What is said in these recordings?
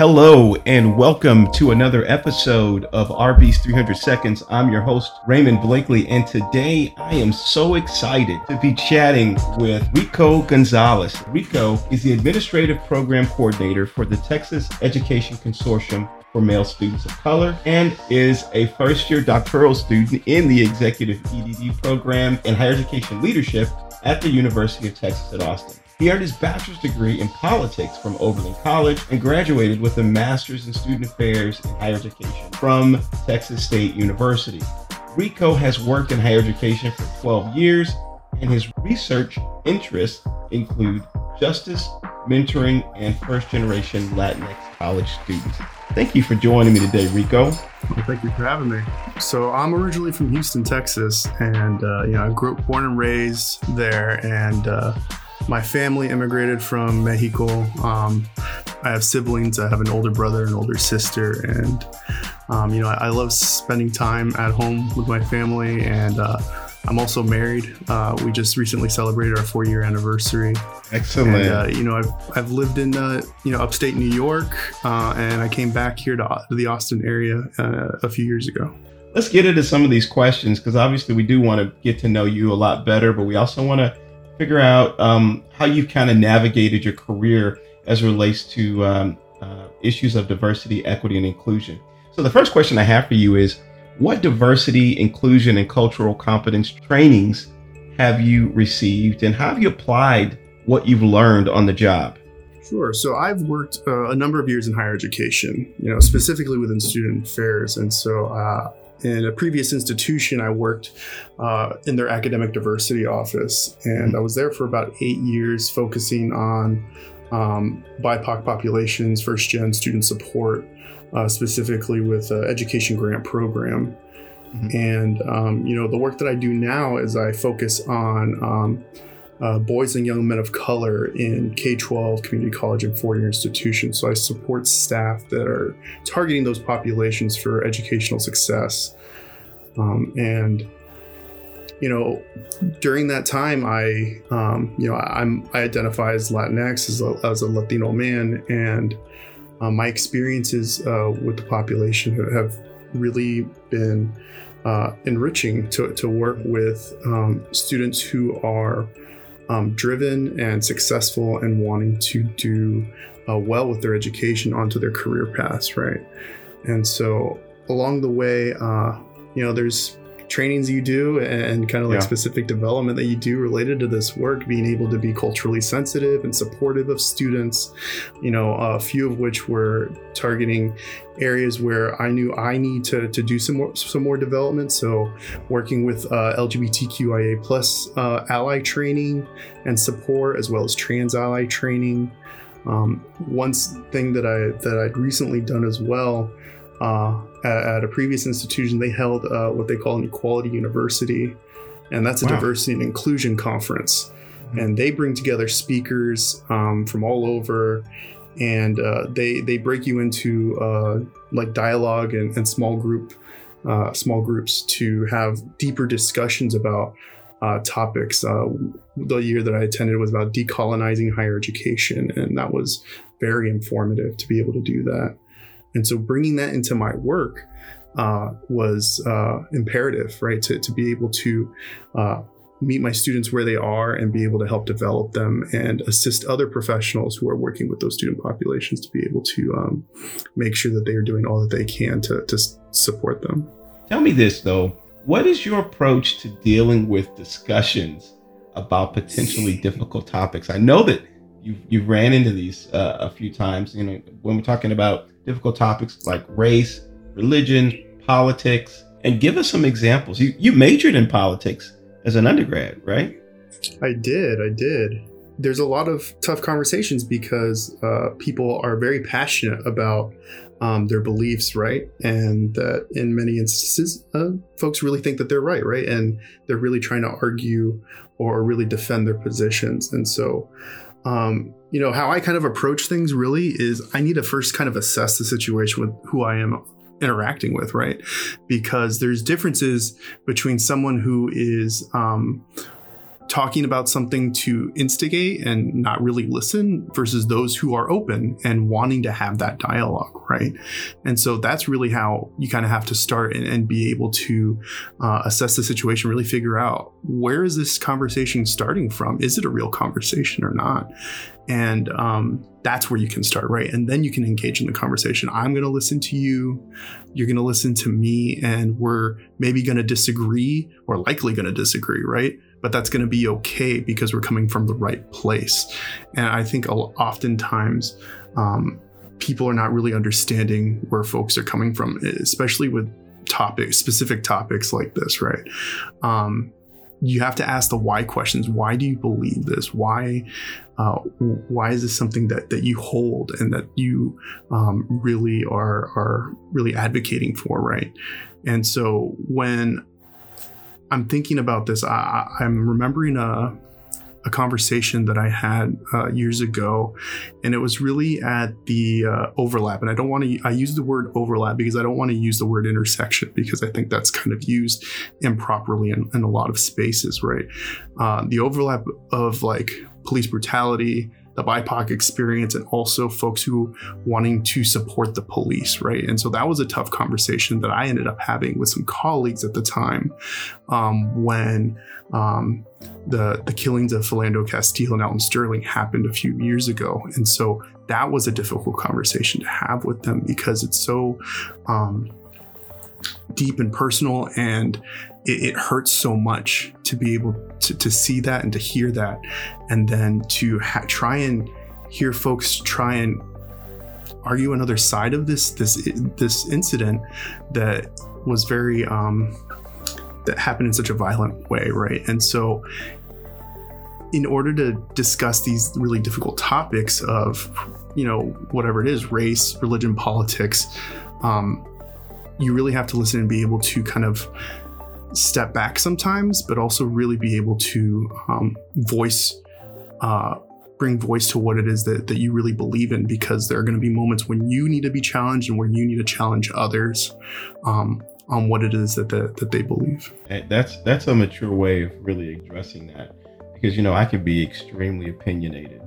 Hello and welcome to another episode of RB's 300 Seconds. I'm your host, Raymond Blakely, and today I am so excited to be chatting with Rico Gonzalez. Rico is the Administrative Program Coordinator for the Texas Education Consortium for Male Students of Color and is a first year doctoral student in the Executive EDD program in Higher Education Leadership at the University of Texas at Austin. He earned his bachelor's degree in politics from Oberlin College and graduated with a master's in student affairs and higher education from Texas State University. Rico has worked in higher education for 12 years, and his research interests include justice, mentoring, and first generation Latinx college students. Thank you for joining me today, Rico. Well, thank you for having me. So I'm originally from Houston, Texas, and uh, you know I grew up, born and raised there, and uh, my family immigrated from Mexico. Um, I have siblings. I have an older brother, an older sister, and um, you know, I, I, love spending time at home with my family. And uh, I'm also married. Uh, we just recently celebrated our four-year anniversary. Excellent. And, uh, you know, I've, I've lived in uh, you know upstate New York, uh, and I came back here to, to the Austin area uh, a few years ago. Let's get into some of these questions because obviously we do want to get to know you a lot better, but we also want to figure out um, how you've kind of navigated your career as relates to um, uh, issues of diversity, equity, and inclusion. So, the first question I have for you is What diversity, inclusion, and cultural competence trainings have you received, and how have you applied what you've learned on the job? Sure. So I've worked uh, a number of years in higher education, you know, specifically within student affairs, and so uh, in a previous institution, I worked uh, in their academic diversity office, and I was there for about eight years, focusing on um, BIPOC populations, first gen student support, uh, specifically with uh, education grant program. Mm-hmm. And um, you know, the work that I do now is I focus on um, uh, boys and young men of color in K 12, community college, and four year institutions. So I support staff that are targeting those populations for educational success. Um, and you know, during that time, I, um, you know, I'm I identify as Latinx as a, as a Latino man, and uh, my experiences uh, with the population have really been uh, enriching to, to work with um, students who are um, driven and successful and wanting to do uh, well with their education onto their career paths, right? And so along the way, uh, you know, there's trainings you do and kind of like yeah. specific development that you do related to this work being able to be culturally sensitive and supportive of students you know a few of which were targeting areas where i knew i need to, to do some more some more development so working with uh, lgbtqia plus uh, ally training and support as well as trans ally training um, one thing that i that i'd recently done as well uh, at, at, a previous institution, they held uh, what they call an equality university, and that's a wow. diversity and inclusion conference. Mm-hmm. And they bring together speakers um, from all over, and uh, they they break you into uh, like dialogue and, and small group uh, small groups to have deeper discussions about uh, topics. Uh, the year that I attended was about decolonizing higher education, and that was very informative to be able to do that. And so bringing that into my work uh, was uh, imperative, right? To, to be able to uh, meet my students where they are and be able to help develop them and assist other professionals who are working with those student populations to be able to um, make sure that they are doing all that they can to, to support them. Tell me this, though. What is your approach to dealing with discussions about potentially difficult topics? I know that you've, you've ran into these uh, a few times. You know, when we're talking about difficult topics like race, religion, politics, and give us some examples. You you majored in politics as an undergrad, right? I did. I did. There's a lot of tough conversations because uh, people are very passionate about um, their beliefs, right? And that in many instances, uh, folks really think that they're right, right? And they're really trying to argue or really defend their positions. And so, um, you know, how I kind of approach things really is I need to first kind of assess the situation with who I am interacting with, right? Because there's differences between someone who is um, talking about something to instigate and not really listen versus those who are open and wanting to have that dialogue, right? And so that's really how you kind of have to start and, and be able to uh, assess the situation, really figure out where is this conversation starting from? Is it a real conversation or not? And um, that's where you can start, right? And then you can engage in the conversation. I'm going to listen to you. You're going to listen to me. And we're maybe going to disagree or likely going to disagree, right? But that's going to be okay because we're coming from the right place. And I think oftentimes, um, people are not really understanding where folks are coming from, especially with topics, specific topics like this, right? Um, you have to ask the why questions. Why do you believe this? Why, uh, why is this something that that you hold and that you um, really are are really advocating for, right? And so when I'm thinking about this, I, I'm remembering a a conversation that I had uh, years ago, and it was really at the uh, overlap. And I don't want to, I use the word overlap because I don't want to use the word intersection because I think that's kind of used improperly in, in a lot of spaces, right? Uh, the overlap of like police brutality, the BIPOC experience and also folks who wanting to support the police, right? And so that was a tough conversation that I ended up having with some colleagues at the time um, when um, the the killings of Philando Castile and Alton Sterling happened a few years ago, and so that was a difficult conversation to have with them because it's so. Um, deep and personal and it, it, hurts so much to be able to, to see that and to hear that and then to ha- try and hear folks try and argue another side of this this this incident that was very um that happened in such a violent way right? And so in order to discuss these really difficult topics of you know whatever it is race religion politics um you really have to listen and be able to kind of step back sometimes, but also really be able to um, voice, uh, bring voice to what it is that, that you really believe in, because there are going to be moments when you need to be challenged and where you need to challenge others um, on what it is that, that that they believe. That's that's a mature way of really addressing that, because you know I can be extremely opinionated,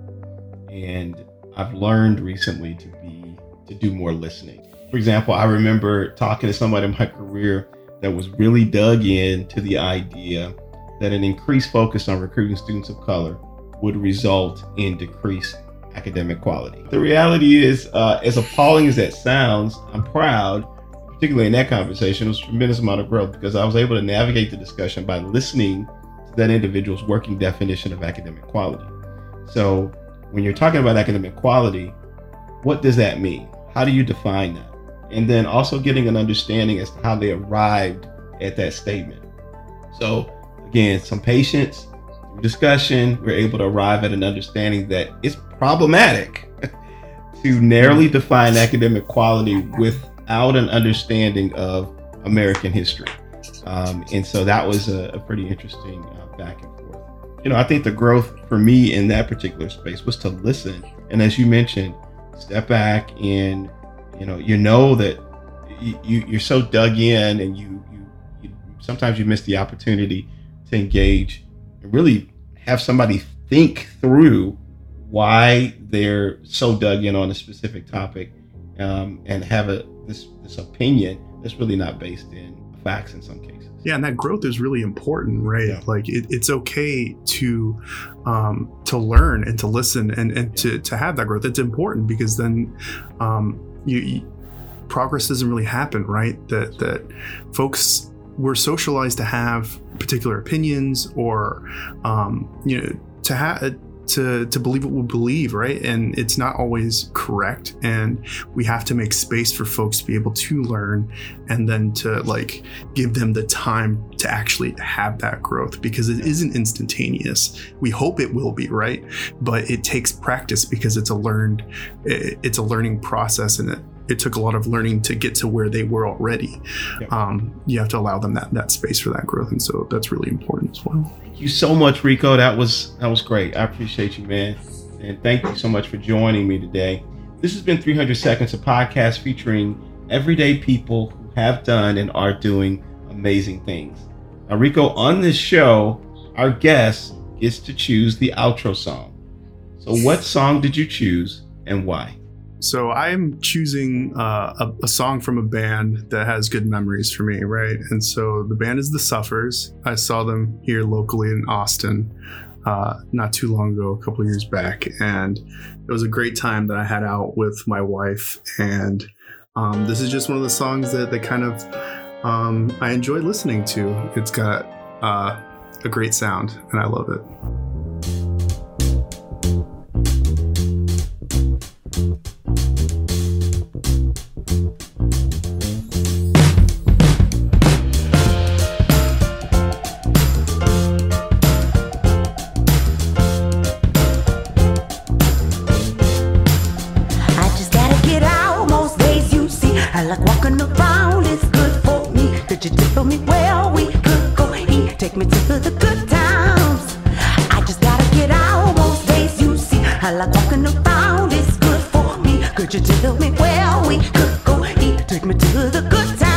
and I've learned recently to be to do more listening. For example, I remember talking to somebody in my career that was really dug in to the idea that an increased focus on recruiting students of color would result in decreased academic quality. The reality is, uh, as appalling as that sounds, I'm proud, particularly in that conversation, it was a tremendous amount of growth because I was able to navigate the discussion by listening to that individual's working definition of academic quality. So, when you're talking about academic quality, what does that mean? How do you define that? And then also getting an understanding as to how they arrived at that statement. So, again, some patience, discussion, we're able to arrive at an understanding that it's problematic to narrowly define academic quality without an understanding of American history. Um, and so that was a, a pretty interesting uh, back and forth. You know, I think the growth for me in that particular space was to listen. And as you mentioned, step back and you know you know that you, you are so dug in and you, you you sometimes you miss the opportunity to engage and really have somebody think through why they're so dug in on a specific topic um, and have a this this opinion that's really not based in facts in some cases yeah and that growth is really important right yeah. like it, it's okay to um, to learn and to listen and and yeah. to to have that growth it's important because then um, you, you progress doesn't really happen, right? That that folks were socialized to have particular opinions or um, you know to have to to believe what we believe, right? And it's not always correct, and we have to make space for folks to be able to learn, and then to like give them the time to actually have that growth because it isn't instantaneous. We hope it will be, right? But it takes practice because it's a learned, it's a learning process, and it it took a lot of learning to get to where they were already. Um, you have to allow them that that space for that growth, and so that's really important as well. Thank you so much, Rico. That was that was great. I appreciate you, man, and thank you so much for joining me today. This has been 300 Seconds, a podcast featuring everyday people who have done and are doing amazing things. Now, Rico, on this show, our guest gets to choose the outro song. So, what song did you choose and why? So I'm choosing uh, a, a, song from a band that has good memories for me, right? And so the band is The Suffers. I saw them here locally in Austin uh, not too long ago, a couple years back, and it was a great time that I had out with my wife. And um, this is just one of the songs that that kind of um, I enjoy listening to. It's got uh, a great sound, and I love it. tell me where we could go eat. Take me to the good time.